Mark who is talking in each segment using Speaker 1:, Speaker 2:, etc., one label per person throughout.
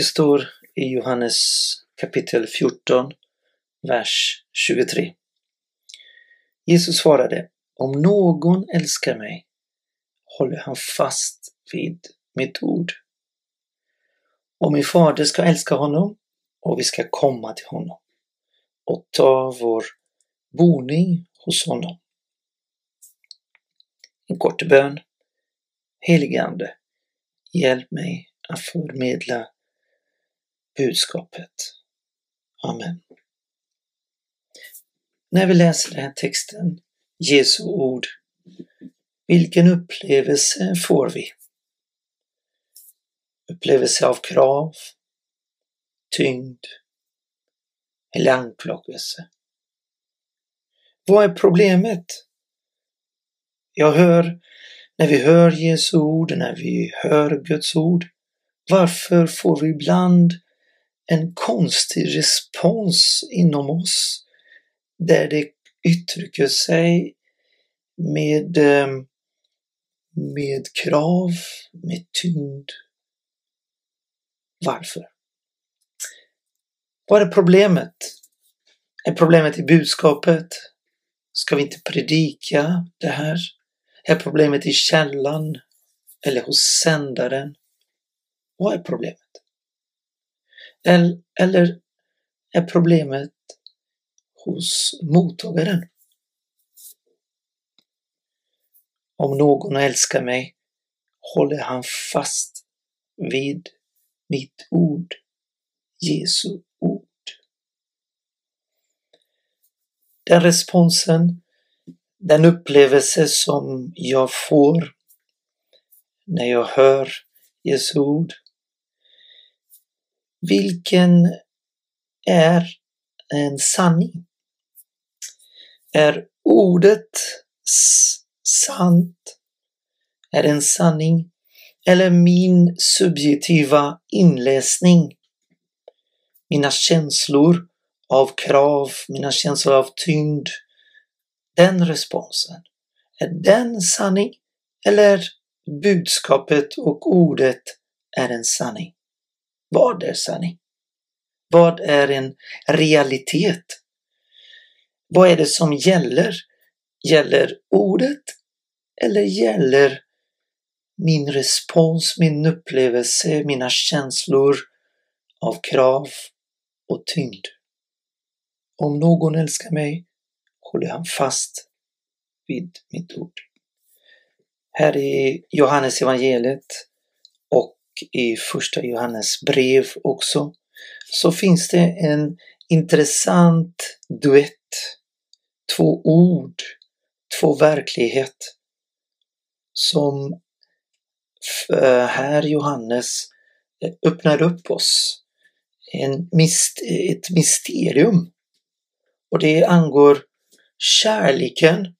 Speaker 1: Det står i Johannes kapitel 14, vers 23. Jesus svarade, om någon älskar mig håller han fast vid mitt ord. Och min fader ska älska honom och vi ska komma till honom och ta vår boning hos honom. En kort bön. Helige Ande, hjälp mig att förmedla budskapet. Amen. När vi läser den här texten, Jesu ord, vilken upplevelse får vi? Upplevelse av krav, tyngd eller anklagelse? Vad är problemet? Jag hör, när vi hör Jesu ord, när vi hör Guds ord, varför får vi ibland en konstig respons inom oss där det uttrycker sig med, eh, med krav, med tyngd. Varför? Vad är problemet? Är problemet i budskapet? Ska vi inte predika det här? Är problemet i källan eller hos sändaren? Vad är problemet? Eller är problemet hos mottagaren? Om någon älskar mig håller han fast vid mitt ord, Jesu ord. Den responsen, den upplevelse som jag får när jag hör Jesu ord, vilken är en sanning? Är ordet sant? Är det en sanning? Eller min subjektiva inläsning? Mina känslor av krav, mina känslor av tyngd. Den responsen. Är den sanning? Eller budskapet och ordet är en sanning? Vad är sanning? Vad är en realitet? Vad är det som gäller? Gäller ordet eller gäller min respons, min upplevelse, mina känslor av krav och tyngd? Om någon älskar mig håller han fast vid mitt ord. Här i Johannes evangeliet i första Johannes brev också så finns det en intressant duett. Två ord, två verklighet som här eh, Johannes eh, öppnar upp oss. En, ett mysterium. Och det angår kärleken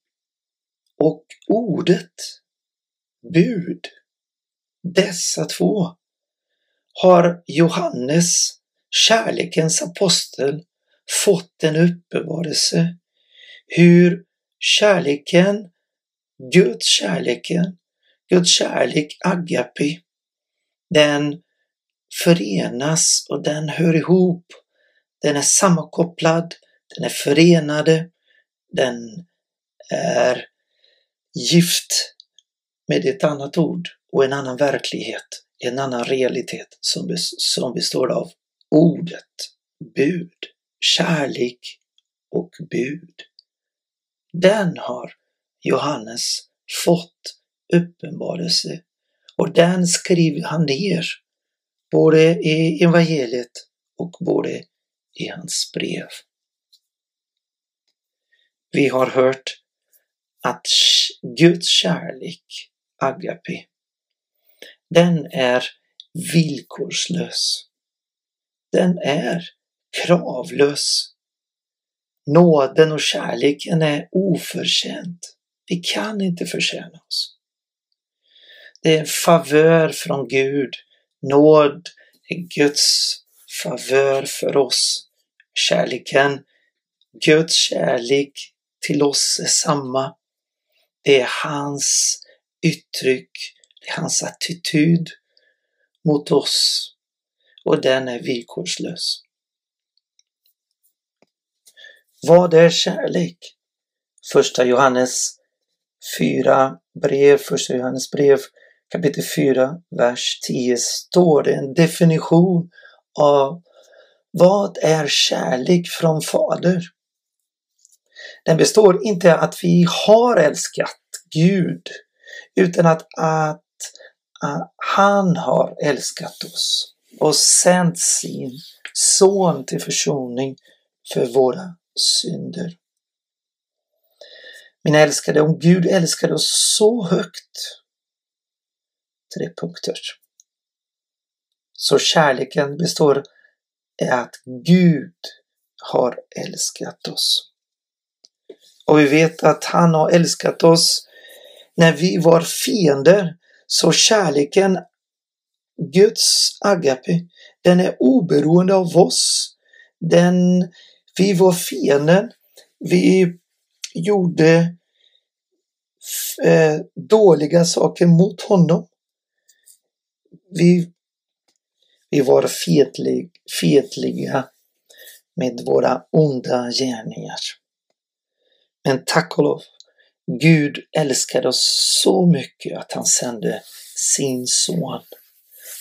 Speaker 1: och ordet, bud. Dessa två. Har Johannes kärlekens apostel fått en uppenbarelse? Hur kärleken, Guds kärleken, Guds kärlek agape, den förenas och den hör ihop. Den är sammankopplad, den är förenade, den är gift med ett annat ord och en annan verklighet, en annan realitet som består av ordet, bud, kärlek och bud. Den har Johannes fått uppenbarelse och den skriver han ner både i evangeliet och både i hans brev. Vi har hört att Guds kärlek, agape, den är villkorslös den är kravlös. Nåden och kärleken är oförtjänt. Vi kan inte förtjäna oss. Det är en favör från Gud. Nåd är Guds favör för oss. Kärleken, Guds kärlek till oss är samma. Det är hans uttryck, hans attityd mot oss och den är villkorslös. Vad är kärlek? Första Johannes 4 brev, första Johannes brev kapitel 4, vers 10 står det en definition av vad är kärlek från Fader? Den består inte att vi har älskat Gud utan att, att, att han har älskat oss och sänt sin son till försoning för våra synder. Min älskade, om Gud älskade oss så högt, tre punkter. Så kärleken består i att Gud har älskat oss. Och vi vet att han har älskat oss när vi var fiender. Så kärleken, Guds agape, den är oberoende av oss. Den, vi var fienden. Vi gjorde eh, dåliga saker mot honom. Vi, vi var fetlig, fetliga med våra onda gärningar. Men tack och lov, Gud älskade oss så mycket att han sände sin son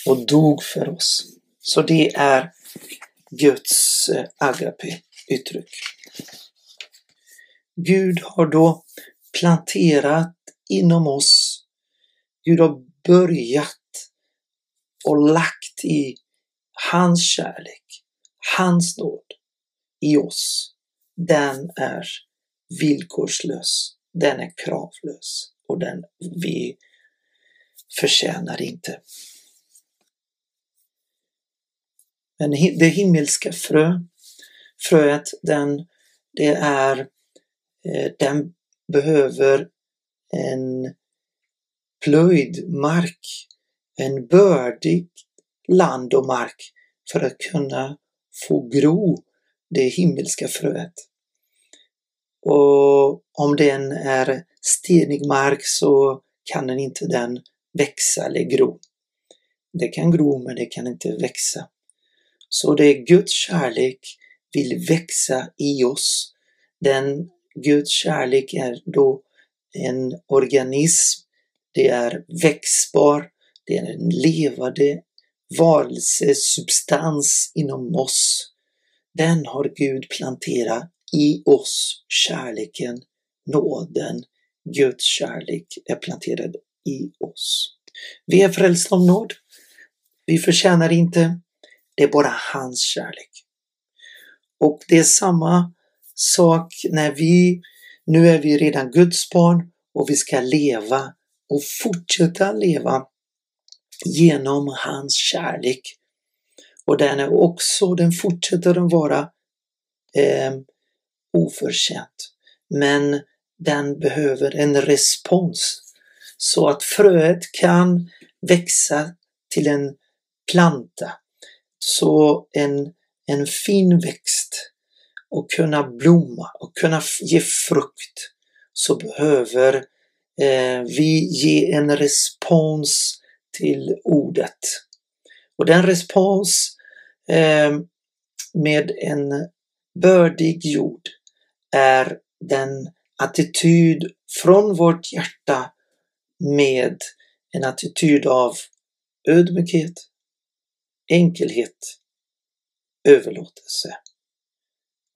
Speaker 1: och dog för oss. Så det är Guds eh, agape uttryck. Gud har då planterat inom oss. Gud har börjat och lagt i hans kärlek, hans nåd i oss. Den är villkorslös, den är kravlös och den vi förtjänar inte. Men det himmelska frö, fröet, den, det är, eh, den behöver en plöjd mark, en bördig land och mark för att kunna få gro det himmelska fröet. Och om den är stenig mark så kan den inte den växa eller gro. Det kan gro men det kan inte växa. Så det är Guds kärlek vill växa i oss. Den Guds kärlek är då en organism, det är växbar. det är en levande varelsesubstans inom oss. Den har Gud planterat i oss, kärleken, nåden, Guds kärlek är planterad i oss. Vi är frälsta av nåd. Vi förtjänar inte, det är bara hans kärlek. Och det är samma sak när vi, nu är vi redan Guds barn och vi ska leva och fortsätta leva genom hans kärlek. Och den är också, den fortsätter att vara eh, oförtjänt. Men den behöver en respons så att fröet kan växa till en planta. Så en, en fin växt och kunna blomma och kunna ge frukt så behöver eh, vi ge en respons till ordet. Och den respons eh, med en bördig jord är den attityd från vårt hjärta med en attityd av ödmjukhet, enkelhet, överlåtelse.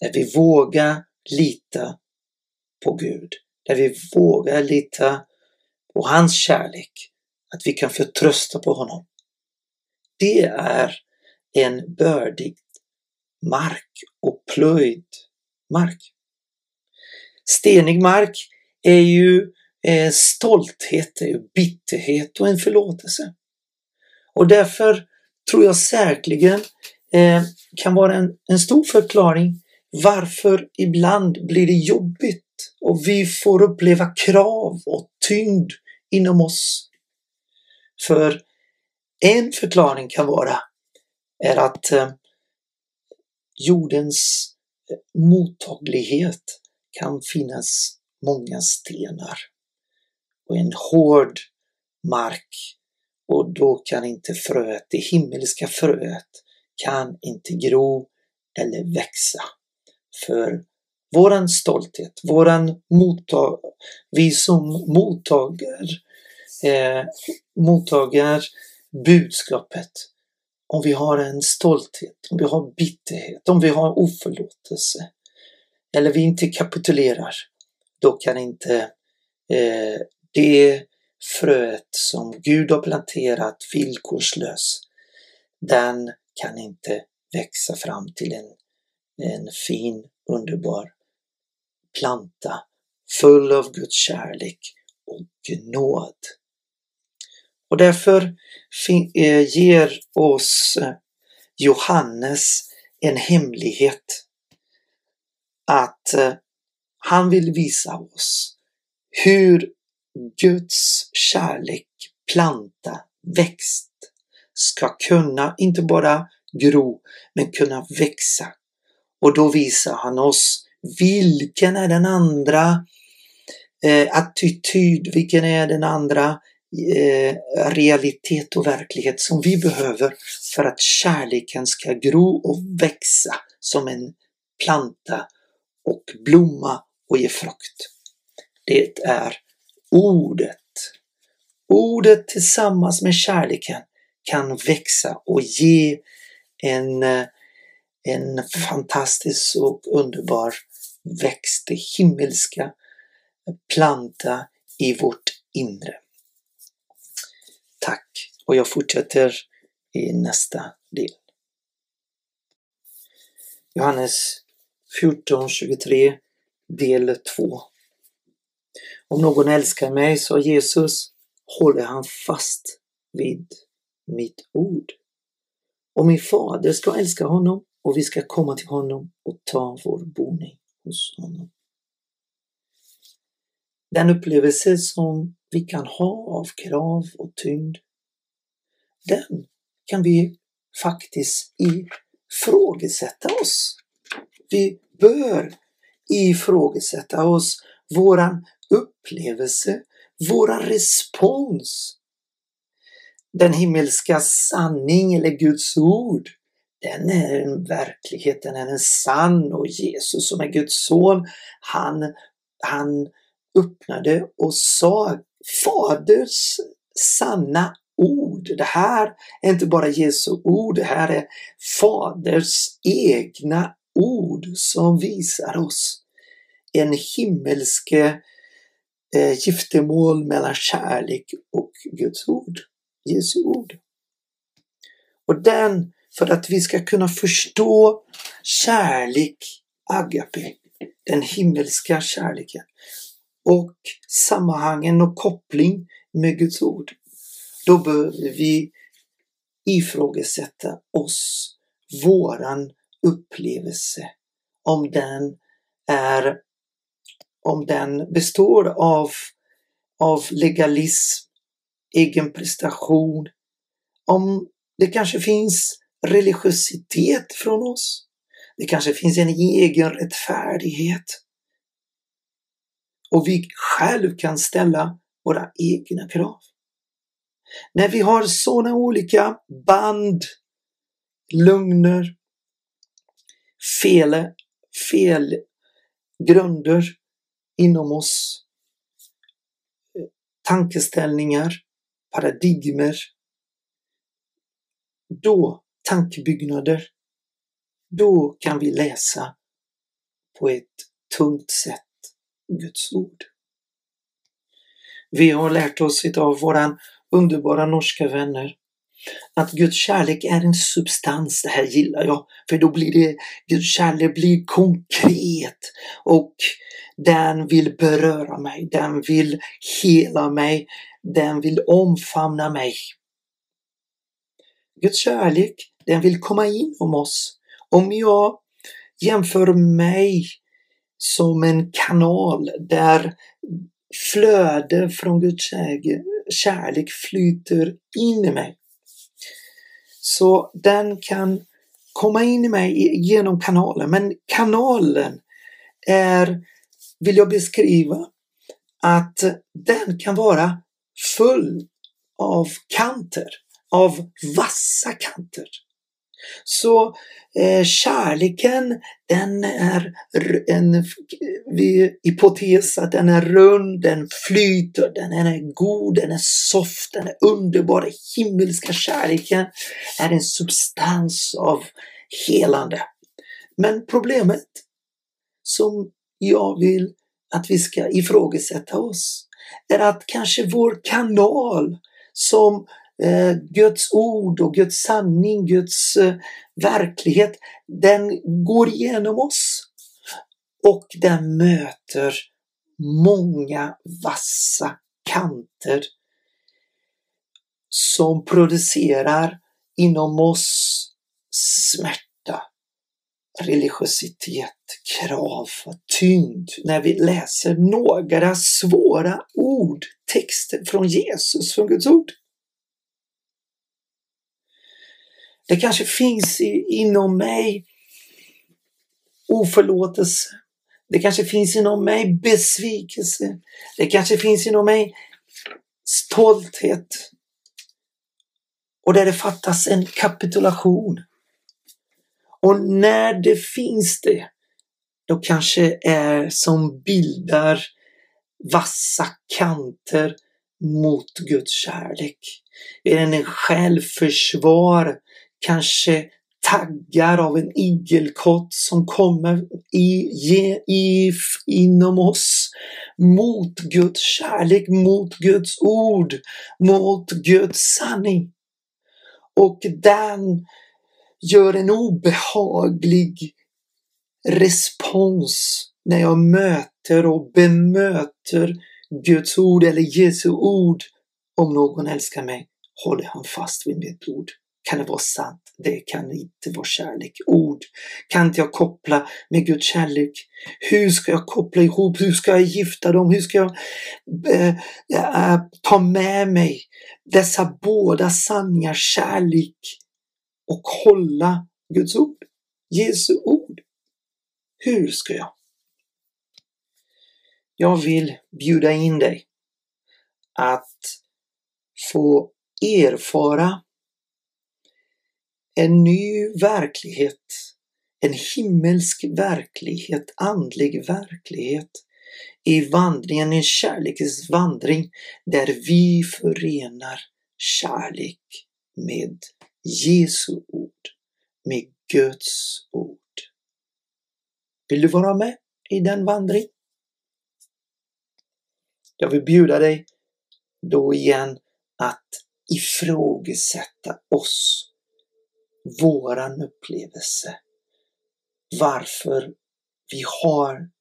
Speaker 1: När vi vågar lita på Gud, där vi vågar lita på hans kärlek, att vi kan förtrösta på honom. Det är en bördig mark och plöjd mark. Stenig mark är ju eh, stolthet, är ju bitterhet och en förlåtelse. Och därför tror jag säkerligen eh, kan vara en, en stor förklaring varför ibland blir det jobbigt och vi får uppleva krav och tyngd inom oss. För en förklaring kan vara är att eh, jordens eh, mottaglighet kan finnas många stenar och en hård mark och då kan inte fröet, det himmelska fröet, kan inte gro eller växa. För våran stolthet, våran mottag, vi som mottager, eh, mottager budskapet, om vi har en stolthet, om vi har bitterhet, om vi har oförlåtelse, eller vi inte kapitulerar, då kan inte eh, det fröet som Gud har planterat villkorslöst, den kan inte växa fram till en, en fin, underbar planta full av Guds kärlek och nåd. Och därför eh, ger oss eh, Johannes en hemlighet att eh, han vill visa oss hur Guds kärlek, planta, växt ska kunna inte bara gro men kunna växa. Och då visar han oss vilken är den andra eh, attityd, vilken är den andra eh, realitet och verklighet som vi behöver för att kärleken ska gro och växa som en planta och blomma och ge frukt. Det är ordet. Ordet tillsammans med kärleken kan växa och ge en, en fantastisk och underbar växt, det himmelska planta i vårt inre. Tack! Och jag fortsätter i nästa del. Johannes 14.23 del 2 Om någon älskar mig, sa Jesus, håller han fast vid mitt ord. Och min fader ska älska honom och vi ska komma till honom och ta vår boning hos honom. Den upplevelse som vi kan ha av krav och tyngd, den kan vi faktiskt ifrågasätta oss. Vi bör ifrågasätta oss, våran upplevelse, våran respons. Den himmelska sanning eller Guds ord, den är en verklighet, den är en sann och Jesus som är Guds son, han, han öppnade och sa Faders sanna ord. Det här är inte bara Jesu ord, det här är Faders egna ord som visar oss en himmelske eh, giftermål mellan kärlek och Guds ord, Jesu ord. Och den, för att vi ska kunna förstå kärlek, agape, den himmelska kärleken och sammanhangen och koppling med Guds ord, då behöver vi ifrågasätta oss, våran upplevelse, om den är om den består av, av legalism, egen prestation, om det kanske finns religiositet från oss. Det kanske finns en egen rättfärdighet. Och vi själv kan ställa våra egna krav. När vi har sådana olika band, lögner, fel, fel grunder inom oss, tankeställningar, paradigmer, då tankebyggnader, då kan vi läsa på ett tungt sätt Guds ord. Vi har lärt oss av våra underbara norska vänner att Guds kärlek är en substans, det här gillar jag, för då blir det, Guds kärlek blir konkret och den vill beröra mig, den vill hela mig, den vill omfamna mig. Guds kärlek, den vill komma in om oss. Om jag jämför mig som en kanal där flöde från Guds kärlek flyter in i mig så den kan komma in i mig genom kanalen. Men kanalen är, vill jag beskriva, att den kan vara full av kanter, av vassa kanter. Så eh, kärleken den är en hypotes att den är rund, den flyter, den är god, den är soft, den är underbar. Den himmelska kärleken är en substans av helande. Men problemet som jag vill att vi ska ifrågasätta oss är att kanske vår kanal som eh, Guds ord och Guds sanning, Guds eh, verklighet, den går igenom oss och den möter många vassa kanter som producerar inom oss smärta, religiositet, krav, tyngd när vi läser några svåra ord, texter från Jesus, från Guds ord. Det kanske finns i, inom mig oförlåtelse. Det kanske finns inom mig besvikelse. Det kanske finns inom mig stolthet. Och där det fattas en kapitulation. Och när det finns det, då kanske är som bildar vassa kanter mot Guds kärlek. Det är en självförsvar kanske taggar av en igelkott som kommer i, i, inom oss mot Guds kärlek, mot Guds ord, mot Guds sanning. Och den gör en obehaglig respons när jag möter och bemöter Guds ord eller Jesu ord. Om någon älskar mig håller han fast vid mitt ord. Kan det vara sant? Det kan inte vara kärlek. Ord kan inte jag koppla med Guds kärlek. Hur ska jag koppla ihop? Hur ska jag gifta dem? Hur ska jag äh, äh, ta med mig dessa båda sanningar, kärlek och hålla Guds ord? Jesu ord. Hur ska jag? Jag vill bjuda in dig att få erfara en ny verklighet, en himmelsk verklighet, andlig verklighet i vandringen, en kärlekens vandring där vi förenar kärlek med Jesu ord, med Guds ord. Vill du vara med i den vandringen? Jag vill bjuda dig då igen att ifrågasätta oss våran upplevelse. Varför vi har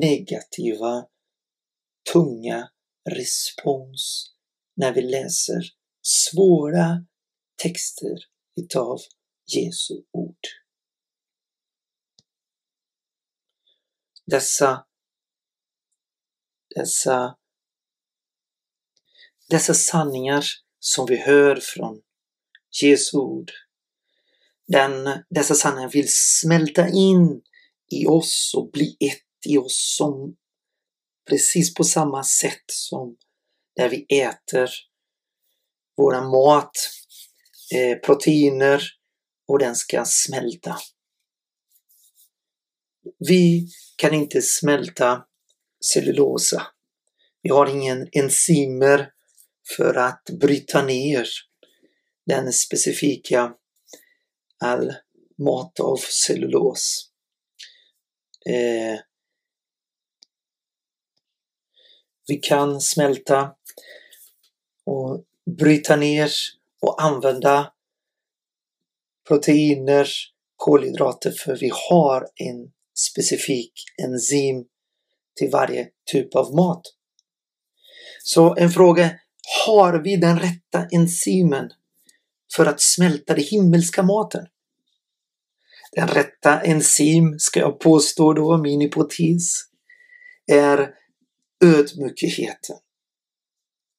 Speaker 1: negativa, tunga respons när vi läser svåra texter utav Jesu ord. Dessa, dessa, dessa sanningar som vi hör från Jesu ord den, dessa sanningar vill smälta in i oss och bli ett i oss som precis på samma sätt som när vi äter våra mat, eh, proteiner och den ska smälta. Vi kan inte smälta cellulosa. Vi har ingen enzymer för att bryta ner den specifika all mat av cellulos. Eh, vi kan smälta och bryta ner och använda proteiner, kolhydrater för vi har en specifik enzym till varje typ av mat. Så en fråga, har vi den rätta enzymen för att smälta den himmelska maten. Den rätta enzym, ska jag påstå då, min hypotes, är ödmjukheten,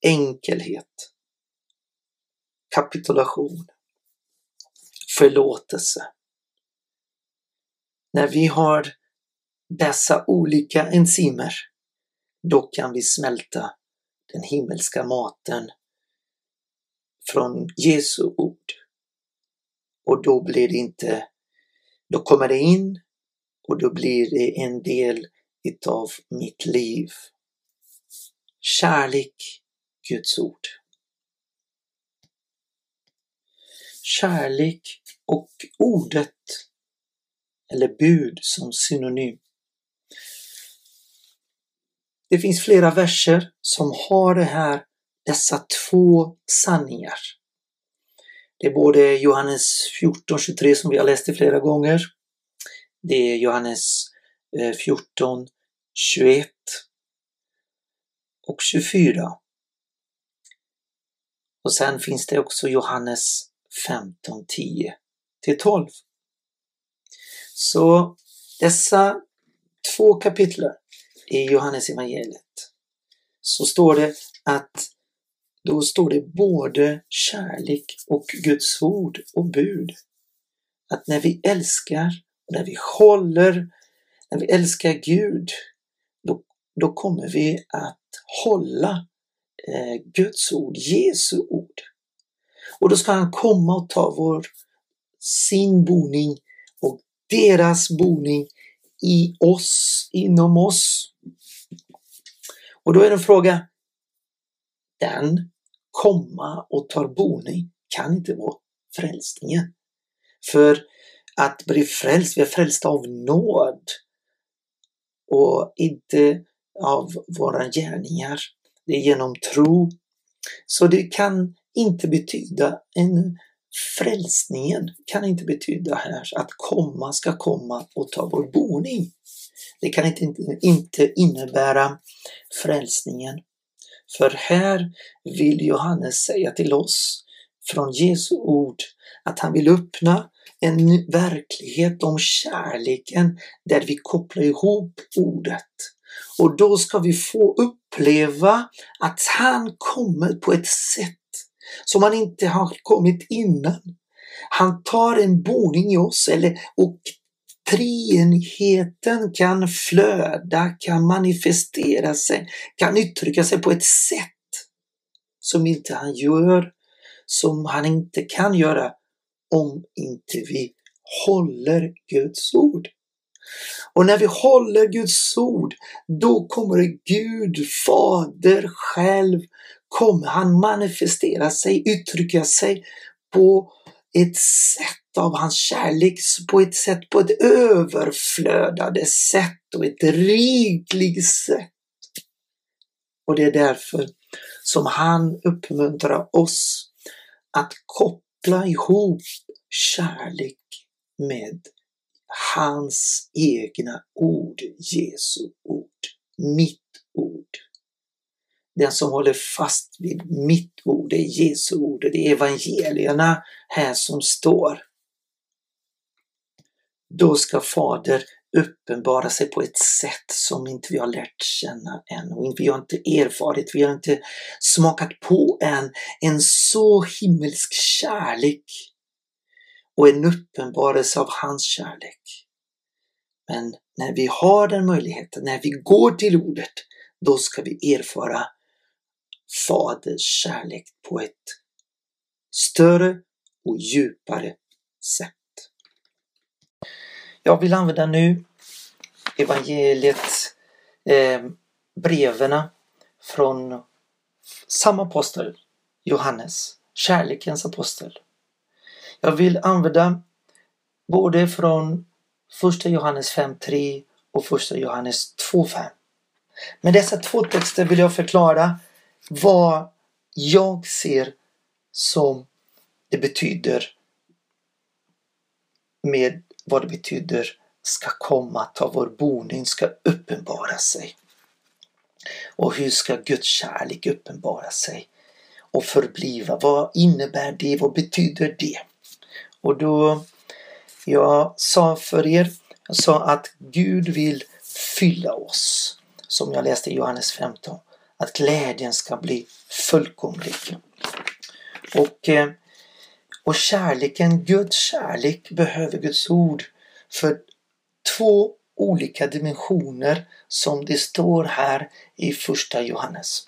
Speaker 1: enkelhet, kapitulation, förlåtelse. När vi har dessa olika enzymer, då kan vi smälta den himmelska maten från Jesu ord. och då blir det inte, då kommer det in och då blir det en del utav mitt liv. Kärlek, Guds ord. Kärlek och ordet eller bud som synonym. Det finns flera verser som har det här, dessa två sanningar. Det är både Johannes 14.23 som vi har läst det flera gånger. Det är Johannes eh, 14, 21 och 24. Och sen finns det också Johannes 15, 10 till 12. Så dessa två kapitel i Johannes evangeliet så står det att då står det både kärlek och Guds ord och bud. Att när vi älskar och när vi håller, när vi älskar Gud, då, då kommer vi att hålla eh, Guds ord, Jesu ord. Och då ska han komma och ta vår, sin boning och deras boning i oss, inom oss. Och då är det en fråga, den komma och tar boning kan inte vara frälsningen. För att bli frälst, vi är frälsta av nåd och inte av våra gärningar. Det är genom tro. Så det kan inte betyda en frälsningen kan inte betyda här att komma ska komma och ta vår boning. Det kan inte, inte innebära frälsningen. För här vill Johannes säga till oss från Jesu ord att han vill öppna en verklighet om kärleken där vi kopplar ihop ordet. Och då ska vi få uppleva att han kommer på ett sätt som han inte har kommit innan. Han tar en boning i oss eller, och treenigheten kan flöda, kan manifestera sig, kan uttrycka sig på ett sätt som inte han gör, som han inte kan göra om inte vi håller Guds ord. Och när vi håller Guds ord, då kommer Gud, Fader själv, kommer han manifestera sig, uttrycka sig på ett sätt av hans kärlek, på ett sätt, på ett överflödande sätt och ett rikligt sätt. Och det är därför som han uppmuntrar oss att koppla ihop kärlek med hans egna ord, Jesu ord, mitt ord. Den som håller fast vid mitt ord, det är Jesu ord, det är evangelierna här som står. Då ska Fader uppenbara sig på ett sätt som inte vi har lärt känna än och vi har inte erfarit, vi har inte smakat på än en så himmelsk kärlek och en uppenbarelse av hans kärlek. Men när vi har den möjligheten, när vi går till ordet, då ska vi erfara Faders kärlek på ett större och djupare sätt. Jag vill använda nu evangeliet, eh, breven från samma apostel, Johannes, kärlekens apostel. Jag vill använda både från första Johannes 5.3 och första Johannes 2.5. Med dessa två texter vill jag förklara vad jag ser som det betyder med vad det betyder ska komma, ta vår boning, ska uppenbara sig. Och hur ska Guds kärlek uppenbara sig och förbliva? Vad innebär det? Vad betyder det? Och då, jag sa för er, jag sa att Gud vill fylla oss, som jag läste i Johannes 15, att glädjen ska bli fullkomlig. Och, eh, och kärleken, Guds kärlek behöver Guds ord för två olika dimensioner som det står här i första Johannes.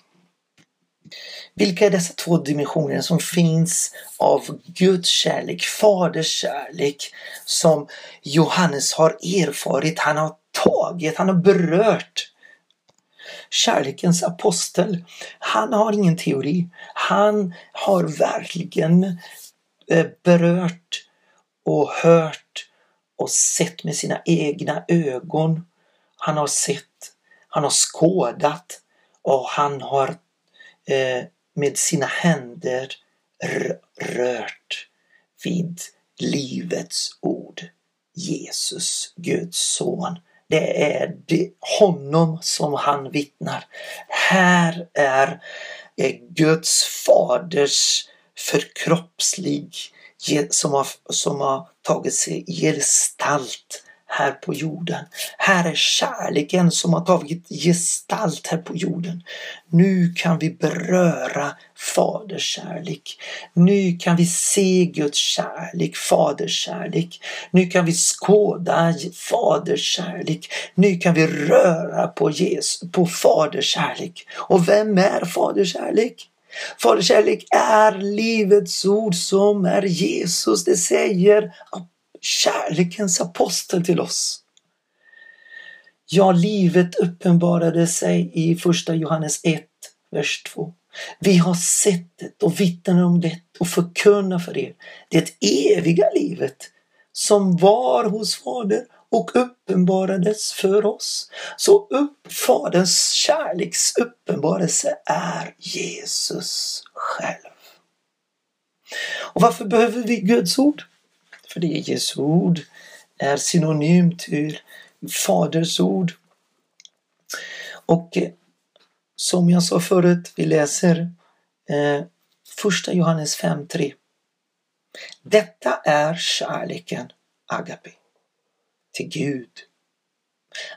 Speaker 1: Vilka är dessa två dimensioner som finns av Guds kärlek, Faders kärlek, som Johannes har erfarit, han har tagit, han har berört. Kärlekens apostel, han har ingen teori. Han har verkligen Eh, berört och hört och sett med sina egna ögon. Han har sett, han har skådat och han har eh, med sina händer rört vid livets ord. Jesus, Guds son. Det är det, honom som han vittnar. Här är eh, Guds faders förkroppslig som har, som har tagit sig gestalt här på jorden. Här är kärleken som har tagit gestalt här på jorden. Nu kan vi beröra Faders kärlek. Nu kan vi se Guds kärlek, Faders kärlek. Nu kan vi skåda Faders kärlek. Nu kan vi röra på, Jesus, på Faders kärlek. Och vem är Faders kärlek? Faderkärlek är livets ord som är Jesus. Det säger kärlekens apostel till oss. Ja, livet uppenbarade sig i första Johannes 1, vers 2. Vi har sett det och vittnar om det och förkunnar för er det eviga livet som var hos Fadern och uppenbarades för oss. Så upp, Faderns kärleks uppenbarelse är Jesus själv. Och varför behöver vi Guds ord? För det är Jesu ord är synonym till Faders ord. Och eh, som jag sa förut, vi läser eh, första Johannes 5.3. Detta är kärleken, agape, till Gud.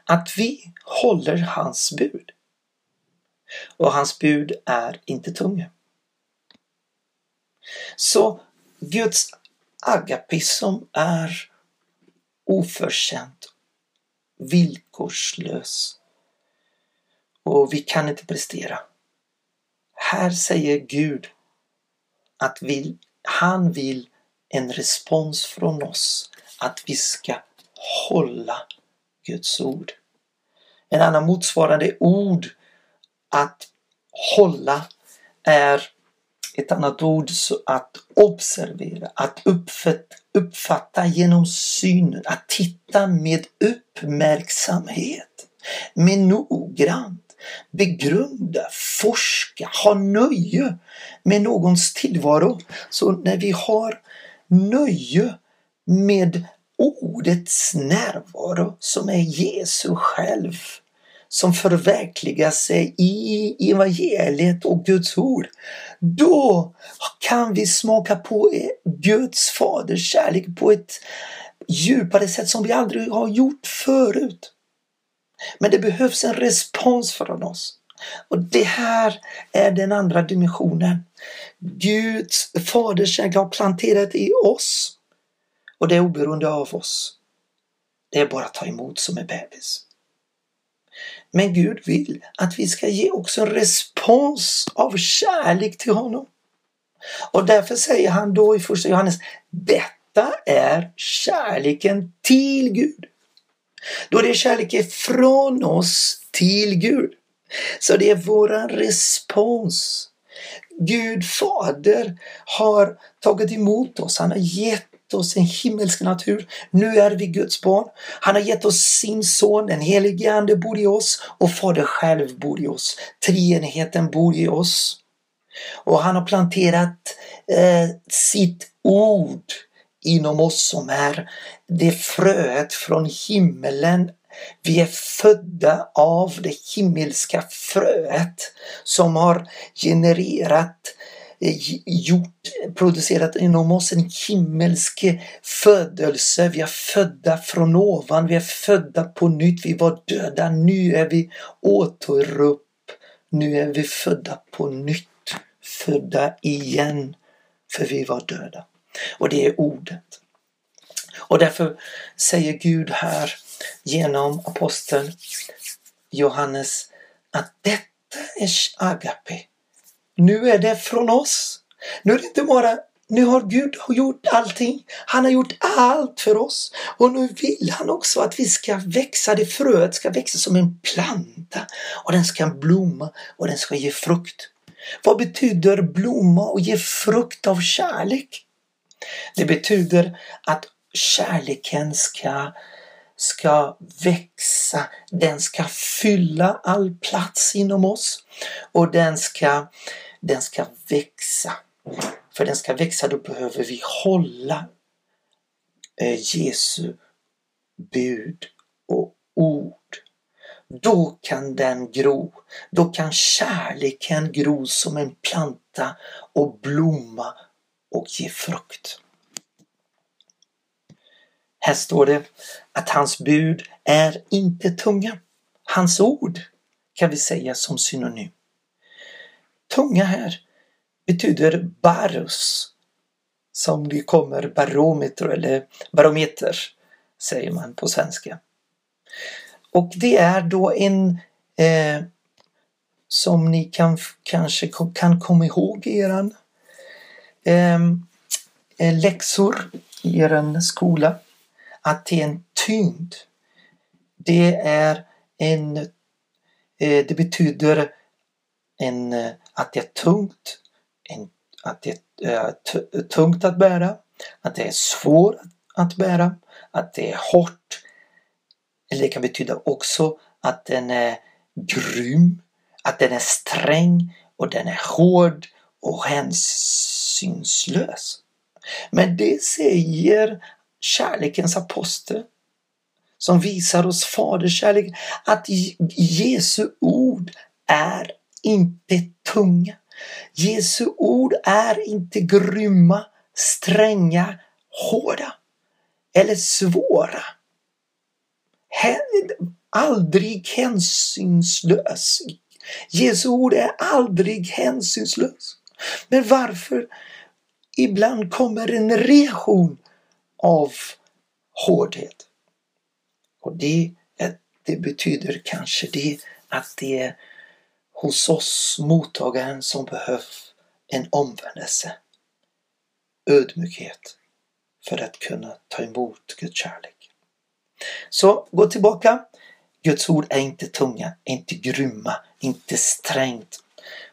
Speaker 1: Att vi håller hans bud. Och hans bud är inte tunga. Så Guds agapism är oförtjänt, villkorslös och vi kan inte prestera. Här säger Gud att vi, han vill en respons från oss att vi ska hålla Guds ord. En annan motsvarande ord att hålla är ett annat ord så att observera, att uppfatta, uppfatta genom synen, att titta med uppmärksamhet, med noggrant, begrunda, forska, ha nöje med någons tillvaro. Så när vi har nöje med ordets närvaro som är Jesu själv som förverkligar sig i evangeliet och Guds ord. Då kan vi smaka på Guds faders kärlek på ett djupare sätt som vi aldrig har gjort förut. Men det behövs en respons från oss. Och det här är den andra dimensionen. Guds faders kärlek har planterat i oss och det är oberoende av oss. Det är bara att ta emot som en bebis. Men Gud vill att vi ska ge också en respons av kärlek till honom. Och därför säger han då i första Johannes, detta är kärleken till Gud. Då det är kärleken från oss till Gud. Så det är våran respons. Gud Fader har tagit emot oss, han har gett oss en himmelsk natur. Nu är vi Guds barn. Han har gett oss sin son, den helige Ande bor i oss och Fader själv bor i oss. Treenigheten bor i oss. Och han har planterat eh, sitt ord inom oss som är det fröet från himmelen. Vi är födda av det himmelska fröet som har genererat Eh, gjort, producerat inom oss en himmelsk födelse. Vi är födda från ovan, vi är födda på nytt. Vi var döda, nu är vi återupp. Nu är vi födda på nytt, födda igen, för vi var döda. Och det är ordet. Och därför säger Gud här genom aposteln Johannes att detta är agape nu är det från oss. Nu är det inte bara nu har Gud gjort allting. Han har gjort allt för oss och nu vill han också att vi ska växa. Det fröet ska växa som en planta och den ska blomma och den ska ge frukt. Vad betyder blomma och ge frukt av kärlek? Det betyder att kärleken ska, ska växa, den ska fylla all plats inom oss och den ska, den ska växa. För den ska växa då behöver vi hålla eh, Jesu bud och ord. Då kan den gro. Då kan kärleken gro som en planta och blomma och ge frukt. Här står det att hans bud är inte tunga. Hans ord kan vi säga som synonym. Tunga här betyder barus som det kommer barometer eller barometer säger man på svenska. Och det är då en eh, som ni kan, kanske kan komma ihåg i eran ehm, eh, läxor i er skola. Att det är en tyngd. Det är en eh, det betyder en, eh, att det är tungt, att det eh, är tungt att bära, att det är svårt att bära, att det är hårt. Eller det kan betyda också att den är grym, att den är sträng och den är hård och hänsynslös. Men det säger kärlekens apostel som visar oss faderskärlek att Jesu ord är inte tunga. Jesu ord är inte grymma, stränga, hårda eller svåra. Aldrig hänsynslös. Jesu ord är aldrig hänsynslös. Men varför ibland kommer en reaktion av hårdhet? Och det, eh, det betyder kanske det att det är hos oss mottagaren som behöver en omvändelse. Ödmjukhet för att kunna ta emot Guds kärlek. Så gå tillbaka. Guds ord är inte tunga, inte grymma, inte strängt.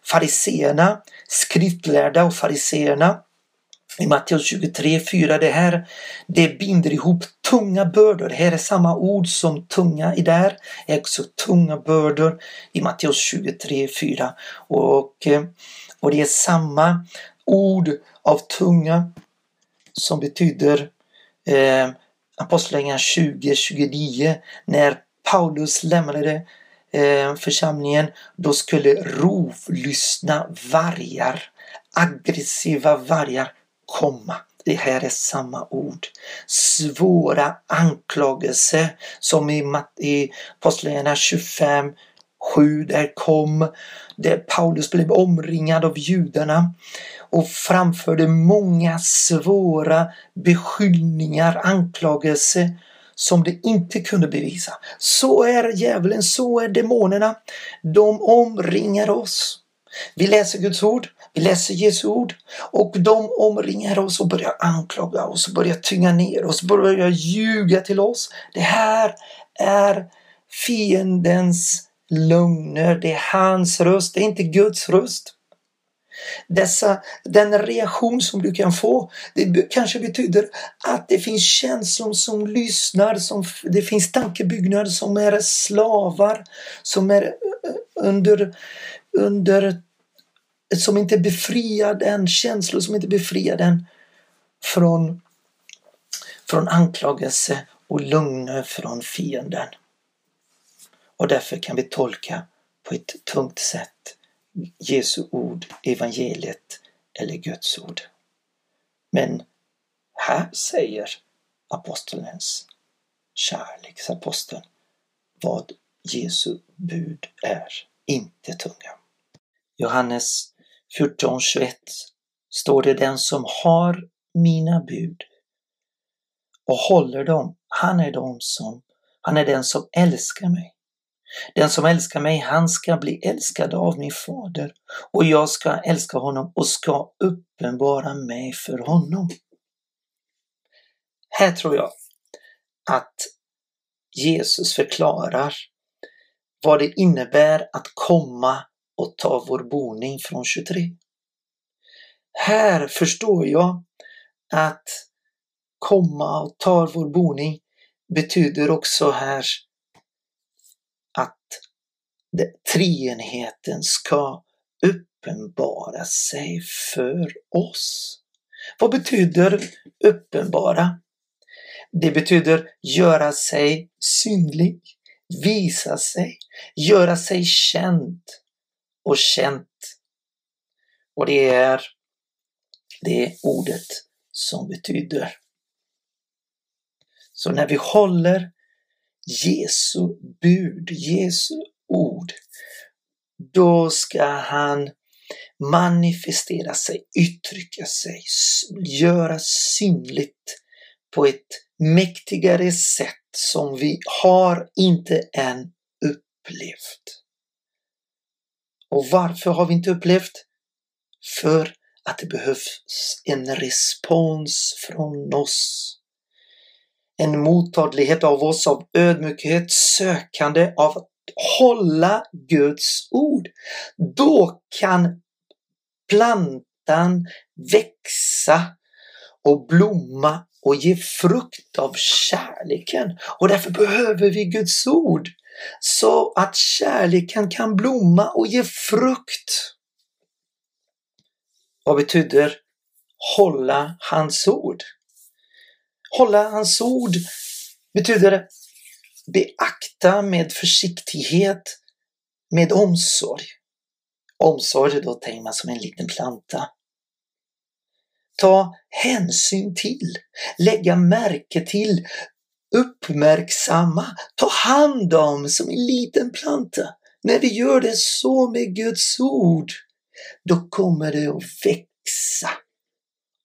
Speaker 1: Fariseerna, skriftlärda och fariseerna i Matteus 23, 4, det här det binder ihop tunga bördor. Här är samma ord som tunga i där, är också tunga bördor i Matteus 23, 4. Och, eh, och det är samma ord av tunga som betyder eh, Apostlagärningarna 20, 29 när Paulus lämnade eh, församlingen då skulle rovlyssna vargar, aggressiva vargar komma. Det här är samma ord. Svåra anklagelser som i, i Apostlagärningarna 25 7 där kom där Paulus blev omringad av judarna och framförde många svåra beskyllningar, anklagelser som de inte kunde bevisa. Så är djävulen, så är demonerna. De omringar oss. Vi läser Guds ord, vi läser Jesu ord och de omringar oss och börjar anklaga oss och börjar tynga ner oss, börjar ljuga till oss. Det här är fiendens lögner, det är hans röst, det är inte Guds röst. Dessa, den reaktion som du kan få, det kanske betyder att det finns känslor som lyssnar, som, det finns tankebyggnader som är slavar, som är under, under som inte befriar den, känslor som inte befriar den från, från anklagelse och lögner från fienden. Och därför kan vi tolka på ett tungt sätt Jesu ord, evangeliet eller Guds ord. Men här säger apostelns kärleksaposteln vad Jesu bud är, inte tunga. Johannes 14.21 står det den som har mina bud och håller dem, han är, de som, han är den som älskar mig. Den som älskar mig, han ska bli älskad av min fader och jag ska älska honom och ska uppenbara mig för honom. Här tror jag att Jesus förklarar vad det innebär att komma och ta vår boning från 23. Här förstår jag att komma och ta vår boning betyder också här att treenigheten ska uppenbara sig för oss. Vad betyder uppenbara? Det betyder göra sig synlig, visa sig, göra sig känd och känt. Och det är det ordet som betyder. Så när vi håller Jesu bud, Jesu ord, då ska han manifestera sig, uttrycka sig, göra synligt på ett mäktigare sätt som vi har inte än upplevt. Och varför har vi inte upplevt? För att det behövs en respons från oss. En mottaglighet av oss av ödmjukhet, sökande av att hålla Guds ord. Då kan plantan växa och blomma och ge frukt av kärleken. Och därför behöver vi Guds ord så att kärleken kan blomma och ge frukt. Vad betyder hålla hans ord? Hålla hans ord betyder beakta med försiktighet, med omsorg. Omsorg, då tänker man som en liten planta. Ta hänsyn till, lägga märke till, uppmärksamma, ta hand om som en liten planta. När vi gör det så med Guds ord, då kommer det att växa.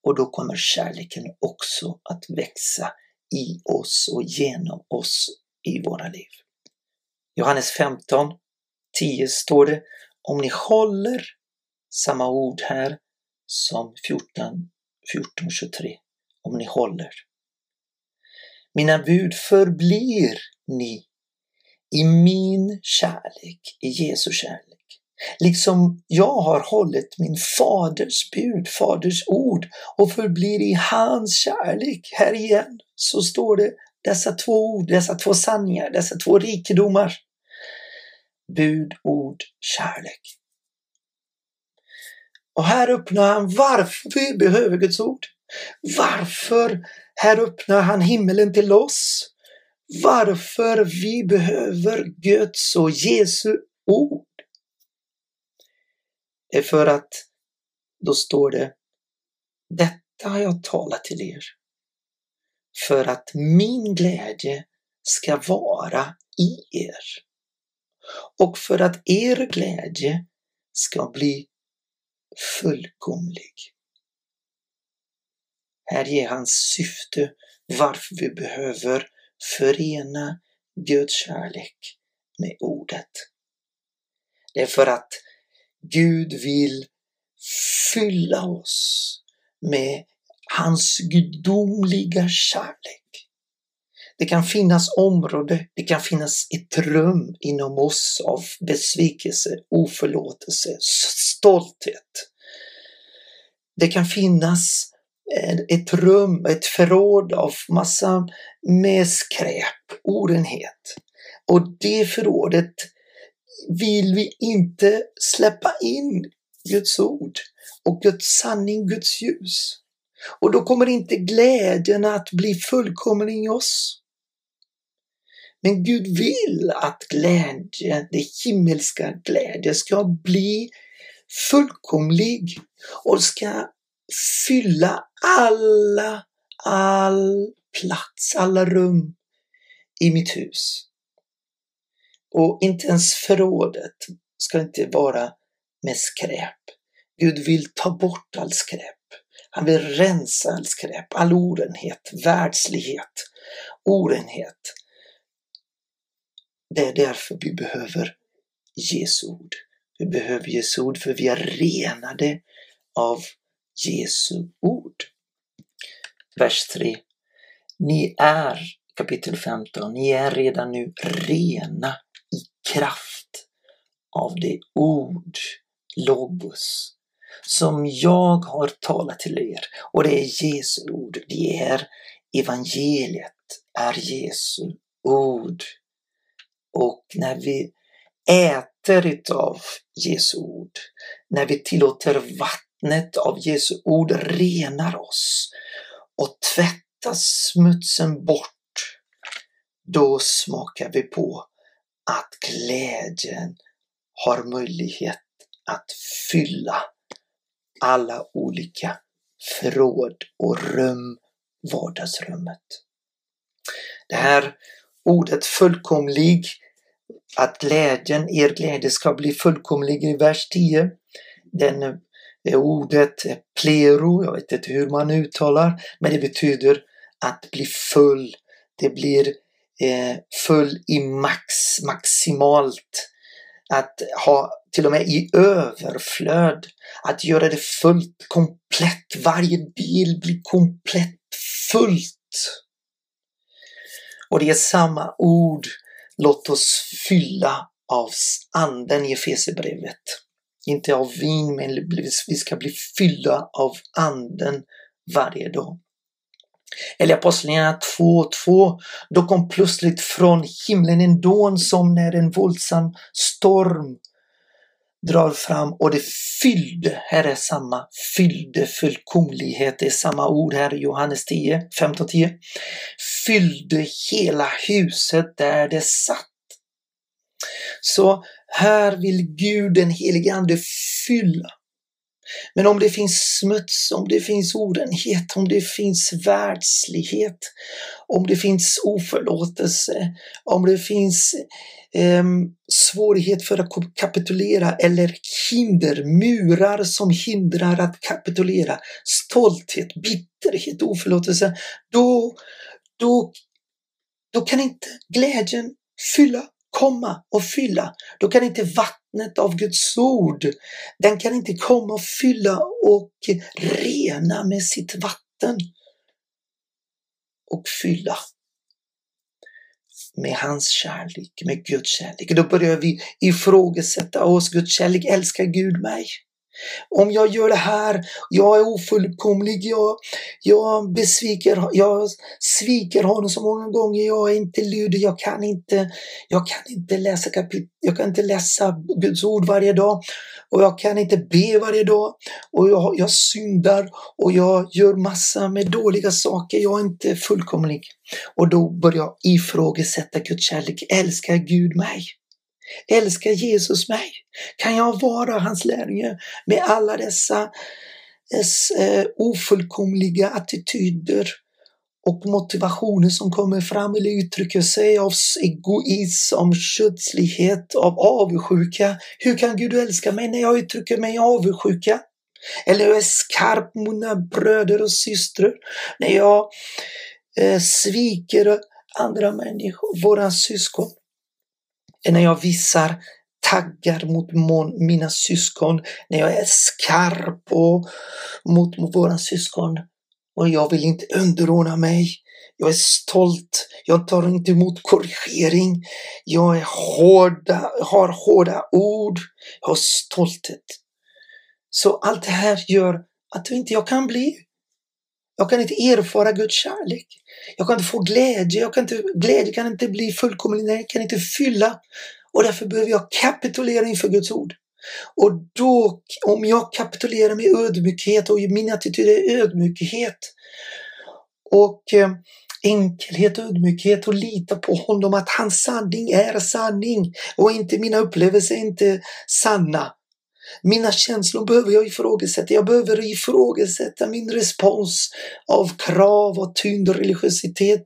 Speaker 1: Och då kommer kärleken också att växa i oss och genom oss i våra liv. Johannes 15, 10 står det, om ni håller samma ord här som 14, 14 23 om ni håller. Mina bud förblir ni i min kärlek, i Jesu kärlek. Liksom jag har hållit min faders bud, faders ord och förblir i hans kärlek. Här igen så står det dessa två ord, dessa två sanningar, dessa två rikedomar. Bud, ord, kärlek. Och här öppnar han varför vi behöver Guds ord. Varför här öppnar han himmelen till oss. Varför vi behöver Guds och Jesu ord. Det är för att då står det Detta har jag talat till er för att min glädje ska vara i er och för att er glädje ska bli fullkomlig. Här ger hans syfte varför vi behöver förena Guds kärlek med ordet. Det är för att Gud vill fylla oss med hans gudomliga kärlek. Det kan finnas område, det kan finnas ett rum inom oss av besvikelse, oförlåtelse, stolthet. Det kan finnas ett rum, ett förråd av massa med skräp, orenhet. Och det förrådet vill vi inte släppa in Guds ord och Guds sanning, Guds ljus. Och då kommer inte glädjen att bli fullkomlig i oss. Men Gud vill att glädjen, det himmelska glädjen ska bli fullkomlig och ska fylla alla, all plats, alla rum i mitt hus. Och inte ens förrådet ska inte vara med skräp. Gud vill ta bort all skräp. Han vill rensa all skräp, all orenhet, världslighet, orenhet. det är därför vi behöver Jesu ord. Vi behöver Jesu ord för vi är renade av Jesu ord. Vers 3. Ni är, kapitel 15, ni är redan nu rena i kraft av det ord, logos, som jag har talat till er. Och det är Jesu ord, det är evangeliet, är Jesu ord. Och när vi äter utav Jesu ord, när vi tillåter vatten, vattnet av Jesu ord renar oss och tvättar smutsen bort, då smakar vi på att glädjen har möjlighet att fylla alla olika förråd och rum, vardagsrummet. Det här ordet fullkomlig, att glädjen, er glädje ska bli fullkomlig i vers 10. Den Eh, ordet eh, plero, jag vet inte hur man uttalar, men det betyder att bli full. Det blir eh, full i max, maximalt. Att ha till och med i överflöd. Att göra det fullt, komplett. Varje del blir komplett fullt. Och det är samma ord. Låt oss fylla av anden i Efesierbrevet. Inte av vin, men vi ska bli fyllda av anden varje dag. Eller Apostlagärningarna 2.2. Då kom plötsligt från himlen en dån som när en våldsam storm drar fram och det fyllde, här är samma, fyllde fullkomlighet, det är samma ord här i Johannes 10, 15 10. Fyllde hela huset där det satt. Så här vill Gud, den helige Ande, fylla. Men om det finns smuts, om det finns orenhet, om det finns världslighet, om det finns oförlåtelse, om det finns eh, svårighet för att kapitulera eller hinder, murar som hindrar att kapitulera, stolthet, bitterhet, oförlåtelse, då, då, då kan inte glädjen fylla komma och fylla. Då kan inte vattnet av Guds ord, den kan inte komma och fylla och rena med sitt vatten. Och fylla med hans kärlek, med Guds kärlek. Då börjar vi ifrågasätta oss, Guds kärlek, älskar Gud mig? Om jag gör det här, jag är ofullkomlig, jag, jag besviker, jag sviker honom så många gånger, jag är inte lydig, jag kan inte, jag kan inte läsa kapitel, jag kan inte läsa Guds ord varje dag och jag kan inte be varje dag och jag, jag syndar och jag gör massa med dåliga saker, jag är inte fullkomlig. Och då börjar jag ifrågasätta Guds kärlek, älskar Gud mig? Älskar Jesus mig? Kan jag vara hans lärjunge med alla dessa eh, ofullkomliga attityder och motivationer som kommer fram eller uttrycker sig av egoism, kötslighet, av avundsjuka. Hur kan Gud älska mig när jag uttrycker mig avundsjuka? Eller jag är skarp mot mina bröder och systrar, när jag eh, sviker andra människor, våra syskon när jag visar taggar mot mina syskon, när jag är skarp och mot, mot våra syskon. Och jag vill inte underordna mig. Jag är stolt. Jag tar inte emot korrigering. Jag är hårda, har hårda ord. Jag har stolthet. Så allt det här gör att inte jag kan bli jag kan inte erfara Guds kärlek. Jag kan inte få glädje. Jag kan inte, glädje kan inte bli fullkomlig. Jag kan inte fylla. Och därför behöver jag kapitulera inför Guds ord. Och då, om jag kapitulerar med ödmjukhet och min attityd är ödmjukhet och eh, enkelhet och ödmjukhet och lita på honom att hans sanning är sanning och inte mina upplevelser är inte sanna. Mina känslor behöver jag ifrågasätta. Jag behöver ifrågasätta min respons av krav och tyngd och religiositet.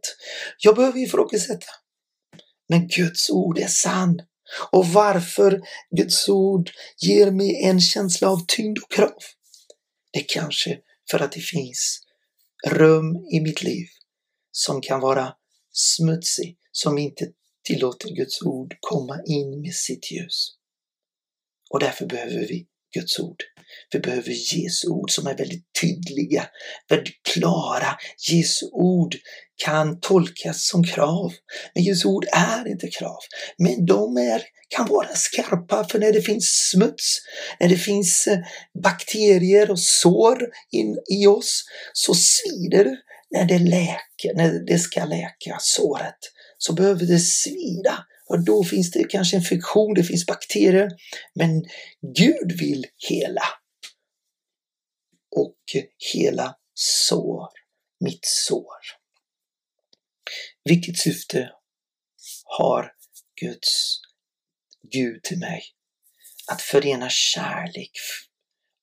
Speaker 1: Jag behöver ifrågasätta. Men Guds ord är sann. Och varför Guds ord ger mig en känsla av tyngd och krav? Det är kanske för att det finns rum i mitt liv som kan vara smutsig, som inte tillåter Guds ord komma in med sitt ljus. Och därför behöver vi Guds ord. Vi behöver Jesu ord som är väldigt tydliga, väldigt klara. Jesu ord kan tolkas som krav. Men Jesu ord är inte krav. Men de är, kan vara skarpa för när det finns smuts, när det finns eh, bakterier och sår in i oss så svider det när det läker, när det ska läka såret. Så behöver det svida och då finns det kanske en fiktion, det finns bakterier. Men Gud vill hela. Och hela sår, mitt sår. Vilket syfte har Guds Gud till mig? Att förena kärlek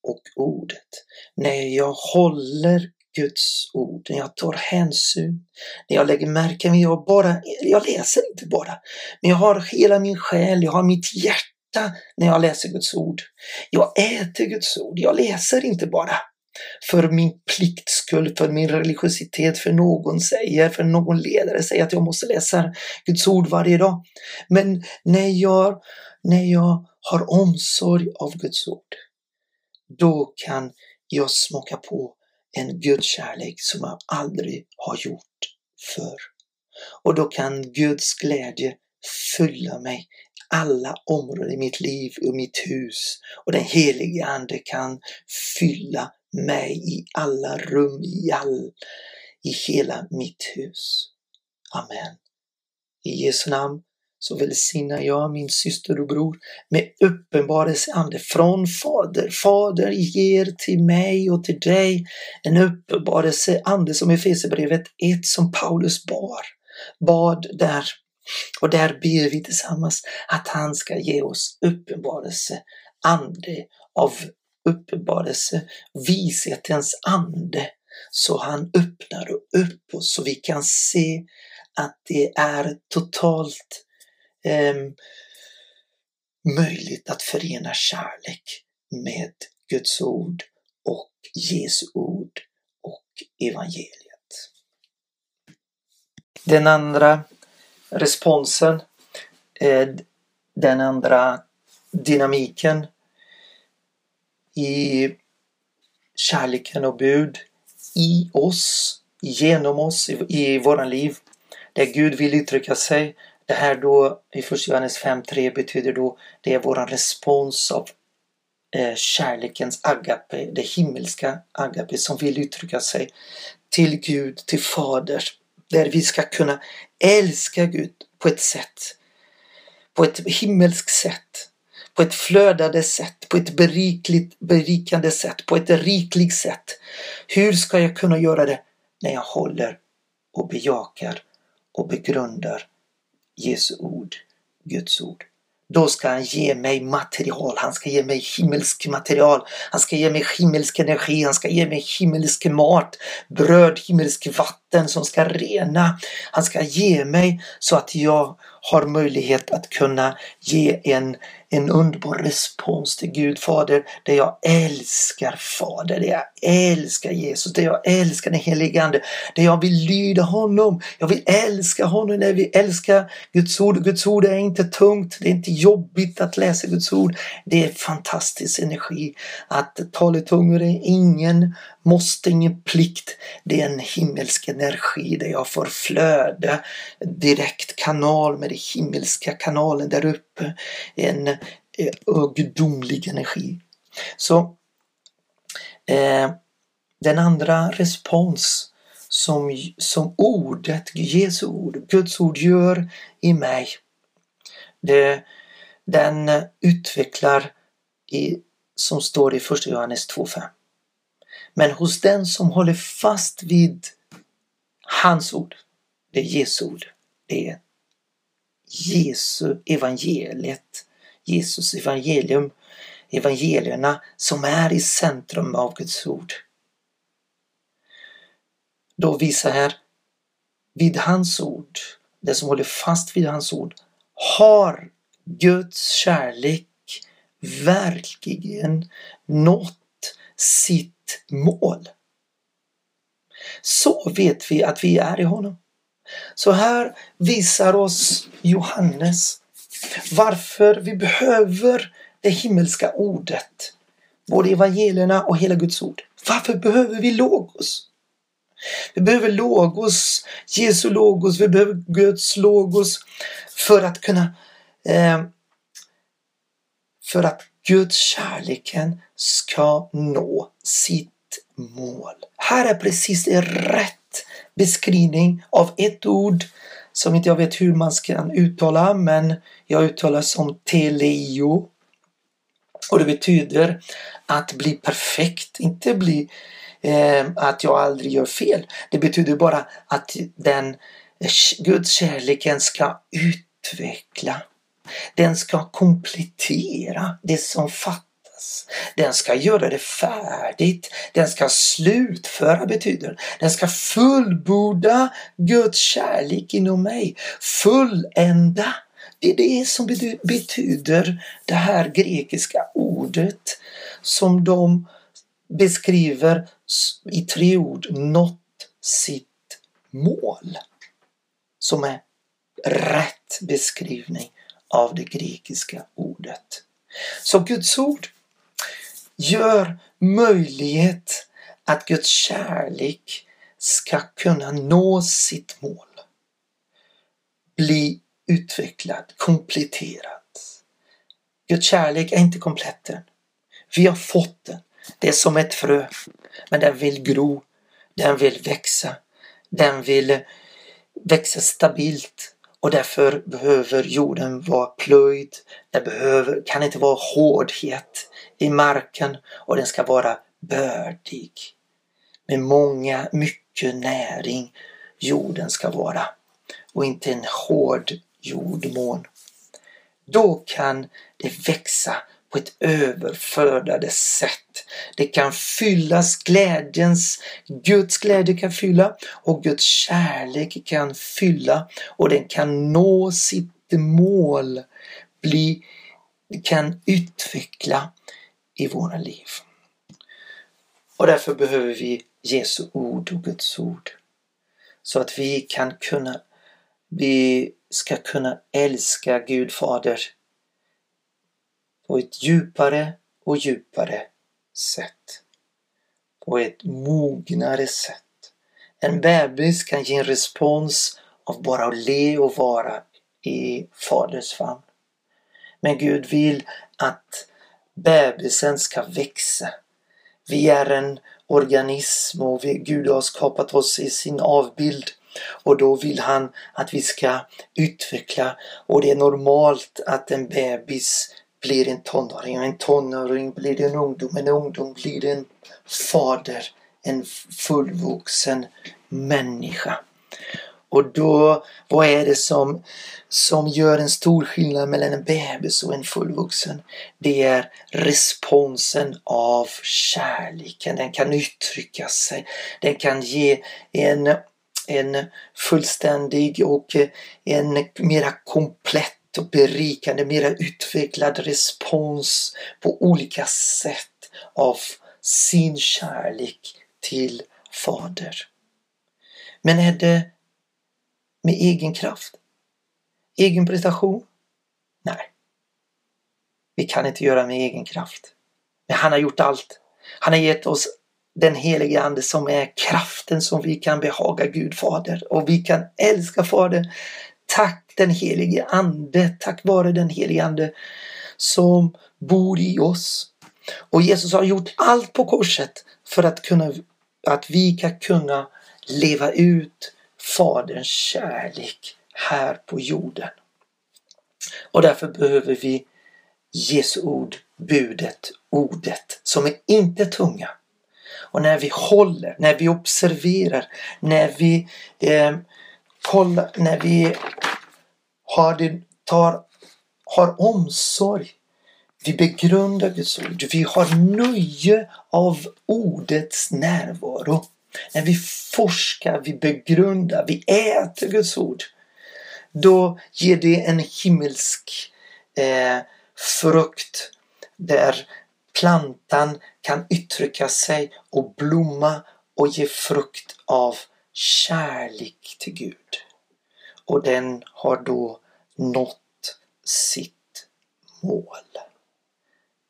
Speaker 1: och ordet. När jag håller Guds ord, när jag tar hänsyn, när jag lägger märke till, jag bara, jag läser inte bara, men jag har hela min själ, jag har mitt hjärta när jag läser Guds ord. Jag äter Guds ord, jag läser inte bara för min plikts skull, för min religiositet, för någon säger, för någon ledare säger att jag måste läsa Guds ord varje dag. Men när jag, när jag har omsorg av Guds ord, då kan jag smaka på en gudskärlek som jag aldrig har gjort förr. Och då kan Guds glädje fylla mig alla områden i mitt liv och mitt hus och den helige Ande kan fylla mig i alla rum, i, all, i hela mitt hus. Amen. I Jesu namn så välsignar jag min syster och bror med uppenbarelseande från Fader. Fader ger till mig och till dig en uppenbarelseande som Efesierbrevet 1 som Paulus bar, bad där. Och där ber vi tillsammans att han ska ge oss uppenbarelse, ande av uppenbarelse, vishetens ande, så han öppnar upp oss så vi kan se att det är totalt eh, möjligt att förena kärlek med Guds ord och Jesu ord och evangeliet. Den andra responsen, eh, den andra dynamiken i kärleken och bud i oss, genom oss, i, i våra liv, där Gud vill uttrycka sig det här då i första Johannes 5.3 betyder då det är våran respons av eh, kärlekens agape, det himmelska agape som vill uttrycka sig till Gud, till Faders, Där vi ska kunna älska Gud på ett sätt, på ett himmelskt sätt, på ett flödande sätt, på ett berikligt, berikande sätt, på ett rikligt sätt. Hur ska jag kunna göra det när jag håller och bejakar och begrundar Jesu ord, Guds ord. Då ska han ge mig material, han ska ge mig himmelsk material, han ska ge mig himmelsk energi, han ska ge mig himmelsk mat, bröd, himmelsk vatten som ska rena. Han ska ge mig så att jag har möjlighet att kunna ge en en underbar respons till Gud Fader där jag älskar Fader, där jag älskar Jesus, där jag älskar den helige Ande, där jag vill lyda honom. Jag vill älska honom när vi älskar Guds ord. Guds ord är inte tungt, det är inte jobbigt att läsa Guds ord. Det är fantastisk energi. Att tala i tungor är ingen måste, ingen plikt. Det är en himmelsk energi där jag får flöda direkt kanal med den himmelska kanalen där uppe. En eh, gudomlig energi. Så eh, den andra respons som, som ordet, Jesu ord, Guds ord gör i mig. Det, den utvecklar i, som står i första Johannes 2.5. Men hos den som håller fast vid hans ord, det är Jesu ord, det är Jesu evangeliet, Jesus evangelium, evangelierna som är i centrum av Guds ord. Då visar här, vid hans ord, den som håller fast vid hans ord, har Guds kärlek verkligen nått sitt mål. Så vet vi att vi är i honom. Så här visar oss Johannes varför vi behöver det himmelska ordet. Både evangelierna och hela Guds ord. Varför behöver vi logos? Vi behöver logos, Jesu logos, vi behöver Guds logos för att kunna eh, för att Guds kärleken ska nå sitt mål. Här är precis rätt beskrivning av ett ord som inte jag vet hur man ska uttala men jag uttalar som teleo. Och det betyder att bli perfekt, inte bli eh, att jag aldrig gör fel. Det betyder bara att den eh, Guds kärleken ska utveckla. Den ska komplettera det som fattas. Den ska göra det färdigt. Den ska slutföra betyder. Den ska fullborda Guds kärlek inom mig. Fullända. Det är det som betyder det här grekiska ordet som de beskriver i tre ord nått sitt mål. Som är rätt beskrivning av det grekiska ordet. Så Guds ord gör möjlighet att Guds kärlek ska kunna nå sitt mål. Bli utvecklad, kompletterad. Guds kärlek är inte komplett än. Vi har fått den. Det är som ett frö. Men den vill gro. Den vill växa. Den vill växa stabilt. Och därför behöver jorden vara plöjd. Det behöver, kan inte vara hårdhet i marken och den ska vara bördig. Med många, mycket näring jorden ska vara. Och inte en hård jordmån. Då kan det växa på ett överflödande sätt. Det kan fyllas glädjens, Guds glädje kan fylla och Guds kärlek kan fylla och den kan nå sitt mål, bli, kan utveckla i våra liv. Och därför behöver vi Jesu ord och Guds ord. Så att vi kan kunna, vi ska kunna älska Gud Fader på ett djupare och djupare sätt. På ett mognare sätt. En bebis kan ge en respons av bara att le och vara i Faderns famn. Men Gud vill att bebisen ska växa. Vi är en organism och vi, Gud har skapat oss i sin avbild och då vill han att vi ska utveckla och det är normalt att en bebis blir en tonåring och en tonåring blir en ungdom. En ungdom blir en fader, en fullvuxen människa. Och då, vad är det som, som gör en stor skillnad mellan en bebis och en fullvuxen? Det är responsen av kärleken. Den kan uttrycka sig. Den kan ge en, en fullständig och en mera komplett och berikande, mera utvecklad respons på olika sätt av sin kärlek till Fader. Men är det med egen kraft? Egen prestation? Nej. Vi kan inte göra med egen kraft. Men han har gjort allt. Han har gett oss den helige Ande som är kraften som vi kan behaga Gud Fader och vi kan älska Fader Tack den helige Ande, tack vare den helige Ande som bor i oss. Och Jesus har gjort allt på korset för att, kunna, att vi ska kunna leva ut Faderns kärlek här på jorden. Och därför behöver vi Jesu ord, budet, ordet som är inte tunga. Och när vi håller, när vi observerar, när vi eh, kollar, när vi har, din, tar, har omsorg, vi begrundar Guds ord, vi har nöje av ordets närvaro. När vi forskar, vi begrundar, vi äter Guds ord. Då ger det en himmelsk eh, frukt där plantan kan uttrycka sig och blomma och ge frukt av kärlek till Gud och den har då nått sitt mål.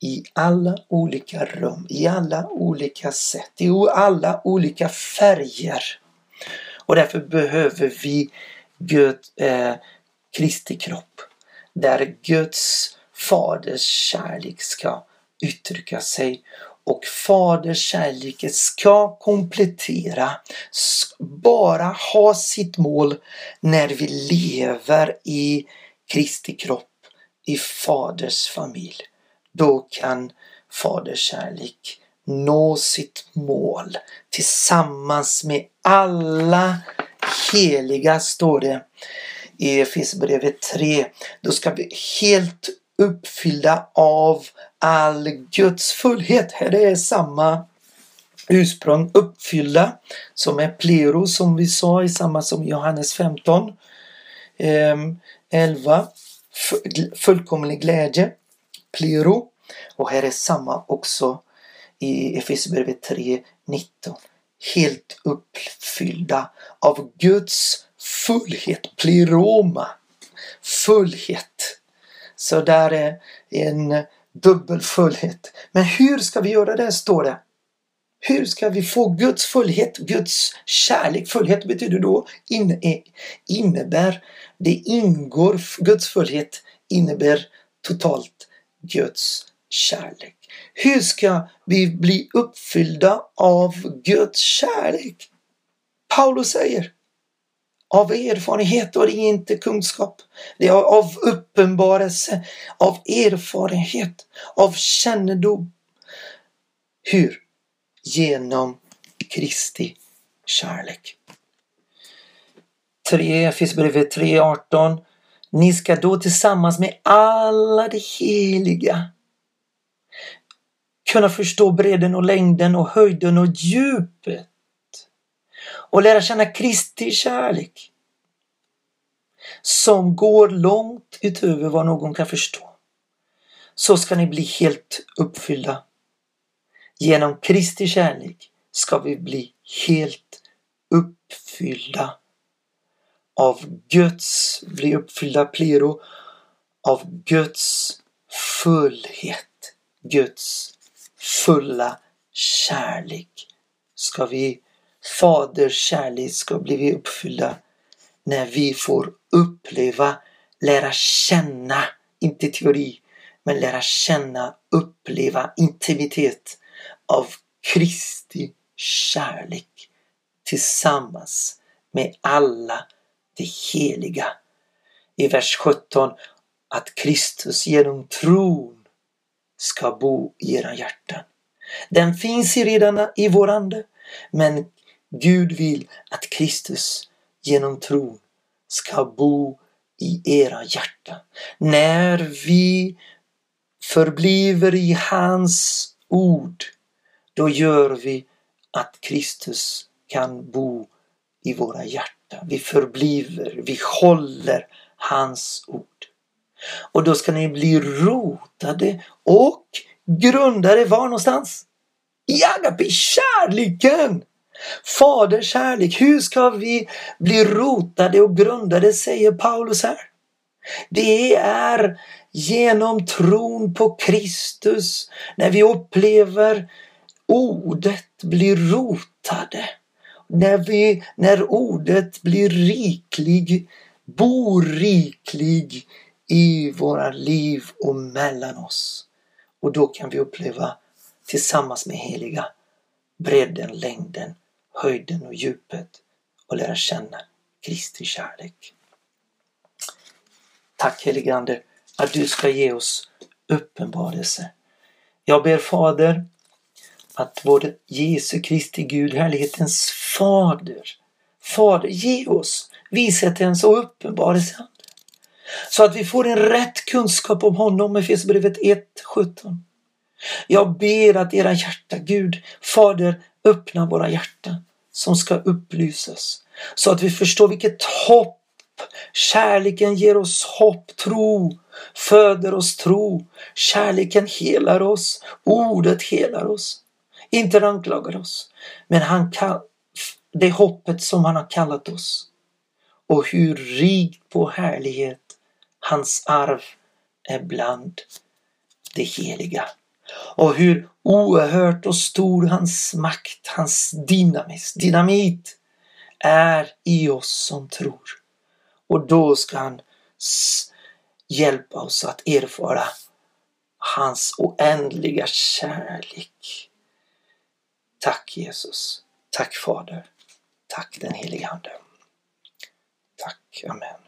Speaker 1: I alla olika rum, i alla olika sätt, i alla olika färger. Och därför behöver vi Gud, eh, Kristi kropp. Där Guds faders kärlek ska uttrycka sig och faderskärleken ska komplettera, bara ha sitt mål när vi lever i Kristi kropp, i faders familj. Då kan faderskärlek nå sitt mål tillsammans med alla heliga, står det i Efesierbrevet 3. Då ska vi helt uppfyllda av all Guds fullhet. Här är samma ursprung uppfyllda som är plero som vi sa i samma som Johannes 15. 11. Ehm, fullkomlig glädje. Plero. Och här är samma också i Efesierbrevet 3, 19. Helt uppfyllda av Guds fullhet. Pleroma. Fullhet. Så där är en dubbel fullhet. Men hur ska vi göra det, står det. Hur ska vi få Guds fullhet, Guds kärlek? Fullhet betyder då innebär, det ingår, Guds fullhet innebär totalt Guds kärlek. Hur ska vi bli uppfyllda av Guds kärlek? Paulus säger av erfarenhet och det är inte kunskap. Det är av uppenbarelse, av erfarenhet, av kännedom. Hur? Genom Kristi kärlek. 3, Efesierbrevet 3.18 Ni ska då tillsammans med alla de heliga kunna förstå bredden och längden och höjden och djupet och lära känna Kristi kärlek som går långt utöver vad någon kan förstå. Så ska ni bli helt uppfyllda. Genom Kristi kärlek ska vi bli helt uppfyllda av Guds, bli uppfyllda plero, av Guds fullhet, Guds fulla kärlek ska vi Faders kärlek ska bli uppfyllda när vi får uppleva, lära känna, inte teori, men lära känna, uppleva intimitet av Kristi kärlek tillsammans med alla de heliga. I vers 17 att Kristus genom tron ska bo i era hjärtan. Den finns redan i vår ande, men Gud vill att Kristus genom tron ska bo i era hjärtan. När vi förbliver i hans ord, då gör vi att Kristus kan bo i våra hjärtan. Vi förbliver, vi håller hans ord. Och då ska ni bli rotade och grundade var någonstans? I agape, kärleken! Faders kärlek, hur ska vi bli rotade och grundade, säger Paulus här. Det är genom tron på Kristus, när vi upplever ordet blir rotade. När, vi, när ordet blir riklig, bor riklig i våra liv och mellan oss. Och då kan vi uppleva tillsammans med heliga bredden, längden höjden och djupet och lära känna Kristi kärlek. Tack helige Ande att du ska ge oss uppenbarelse. Jag ber Fader att vår Jesu Kristi Gud, härlighetens Fader, Fader, ge oss vishetens och uppenbarelse så att vi får en rätt kunskap om honom, Efesierbrevet 1.17. Jag ber att era hjärta, Gud, Fader, öppna våra hjärtan som ska upplysas. Så att vi förstår vilket hopp Kärleken ger oss hopp, tro, föder oss tro. Kärleken helar oss, ordet helar oss. Inte anklagar oss, men han kan, det hoppet som han har kallat oss. och hur rikt på härlighet hans arv är bland det heliga. Och hur oerhört och stor hans makt, hans dynamis, dynamit är i oss som tror. Och då ska han hjälpa oss att erfara hans oändliga kärlek. Tack Jesus. Tack Fader. Tack den helige Ande. Tack. Amen.